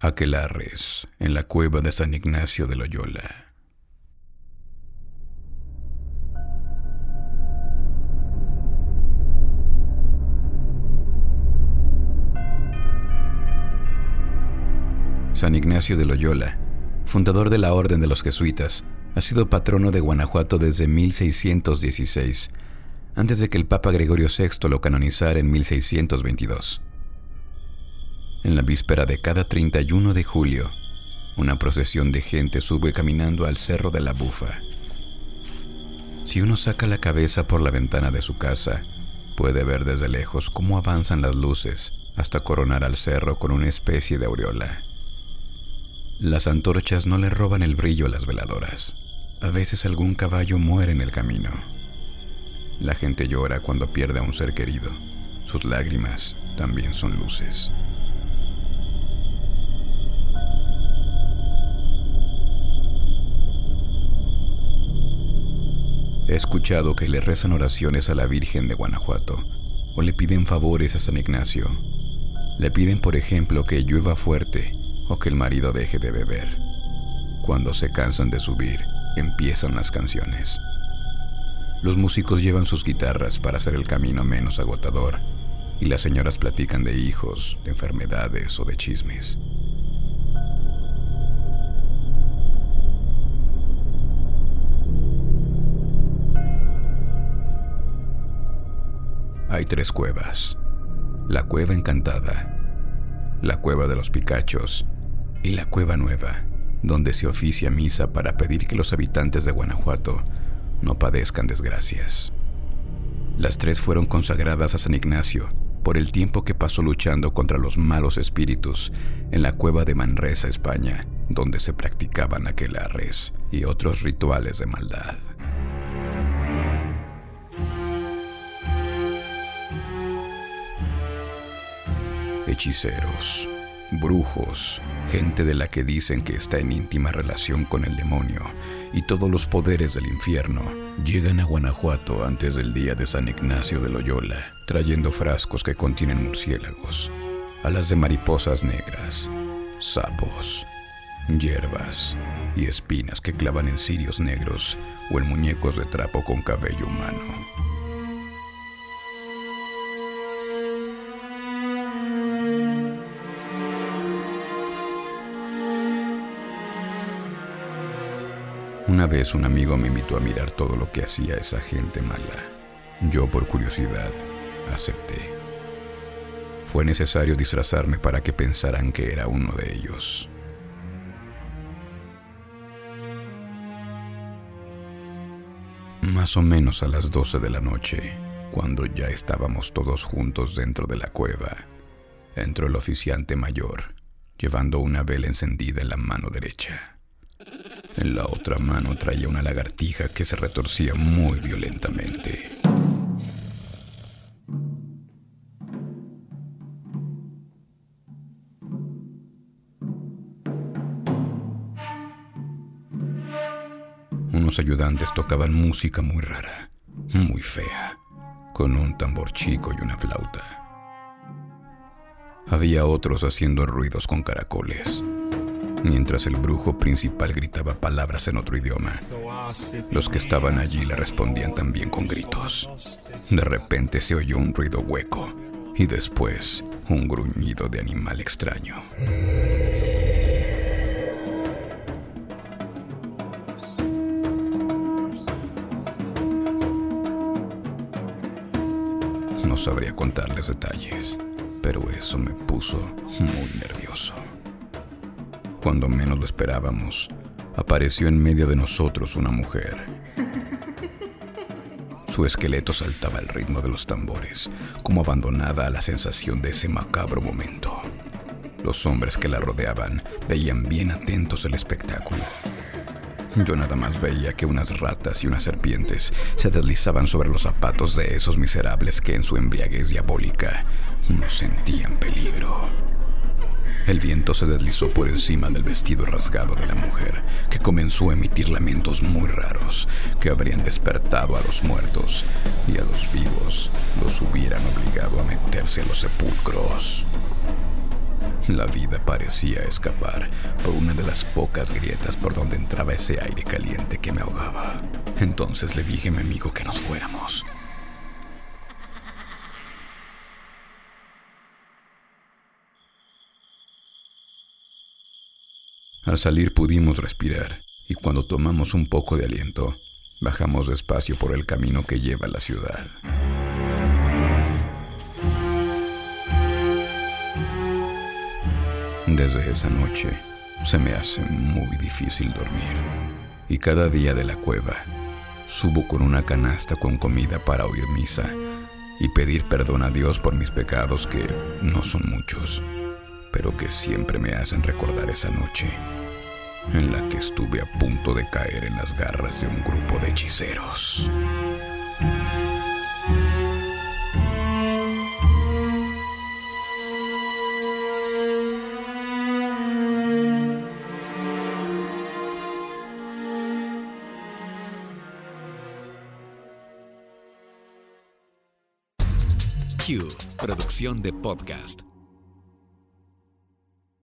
Aquelarres, en la cueva de San Ignacio de Loyola. San Ignacio de Loyola, fundador de la Orden de los Jesuitas, ha sido patrono de Guanajuato desde 1616, antes de que el Papa Gregorio VI lo canonizara en 1622. En la víspera de cada 31 de julio, una procesión de gente sube caminando al Cerro de la Bufa. Si uno saca la cabeza por la ventana de su casa, puede ver desde lejos cómo avanzan las luces hasta coronar al cerro con una especie de aureola. Las antorchas no le roban el brillo a las veladoras. A veces algún caballo muere en el camino. La gente llora cuando pierde a un ser querido. Sus lágrimas también son luces. He escuchado que le rezan oraciones a la Virgen de Guanajuato o le piden favores a San Ignacio. Le piden, por ejemplo, que llueva fuerte o que el marido deje de beber. Cuando se cansan de subir, empiezan las canciones. Los músicos llevan sus guitarras para hacer el camino menos agotador y las señoras platican de hijos, de enfermedades o de chismes. Hay tres cuevas. La cueva encantada, la cueva de los Picachos y la Cueva Nueva, donde se oficia misa para pedir que los habitantes de Guanajuato no padezcan desgracias. Las tres fueron consagradas a San Ignacio por el tiempo que pasó luchando contra los malos espíritus en la cueva de Manresa, España, donde se practicaban aquelarres y otros rituales de maldad. Hechiceros, brujos, gente de la que dicen que está en íntima relación con el demonio y todos los poderes del infierno, llegan a Guanajuato antes del día de San Ignacio de Loyola, trayendo frascos que contienen murciélagos, alas de mariposas negras, sapos, hierbas y espinas que clavan en cirios negros o en muñecos de trapo con cabello humano. Una vez un amigo me invitó a mirar todo lo que hacía esa gente mala. Yo por curiosidad acepté. Fue necesario disfrazarme para que pensaran que era uno de ellos. Más o menos a las 12 de la noche, cuando ya estábamos todos juntos dentro de la cueva, entró el oficiante mayor, llevando una vela encendida en la mano derecha. En la otra mano traía una lagartija que se retorcía muy violentamente. Unos ayudantes tocaban música muy rara, muy fea, con un tambor chico y una flauta. Había otros haciendo ruidos con caracoles mientras el brujo principal gritaba palabras en otro idioma. Los que estaban allí le respondían también con gritos. De repente se oyó un ruido hueco y después un gruñido de animal extraño. No sabría contarles detalles, pero eso me puso muy nervioso. Cuando menos lo esperábamos, apareció en medio de nosotros una mujer. Su esqueleto saltaba al ritmo de los tambores, como abandonada a la sensación de ese macabro momento. Los hombres que la rodeaban veían bien atentos el espectáculo. Yo nada más veía que unas ratas y unas serpientes se deslizaban sobre los zapatos de esos miserables que en su embriaguez diabólica no sentían peligro. El viento se deslizó por encima del vestido rasgado de la mujer, que comenzó a emitir lamentos muy raros que habrían despertado a los muertos y a los vivos los hubieran obligado a meterse a los sepulcros. La vida parecía escapar por una de las pocas grietas por donde entraba ese aire caliente que me ahogaba. Entonces le dije a mi amigo que nos fuéramos. Al salir pudimos respirar y cuando tomamos un poco de aliento, bajamos despacio por el camino que lleva a la ciudad. Desde esa noche se me hace muy difícil dormir y cada día de la cueva subo con una canasta con comida para oír misa y pedir perdón a Dios por mis pecados que no son muchos, pero que siempre me hacen recordar esa noche en la que estuve a punto de caer en las garras de un grupo de hechiceros. Q, producción de podcast.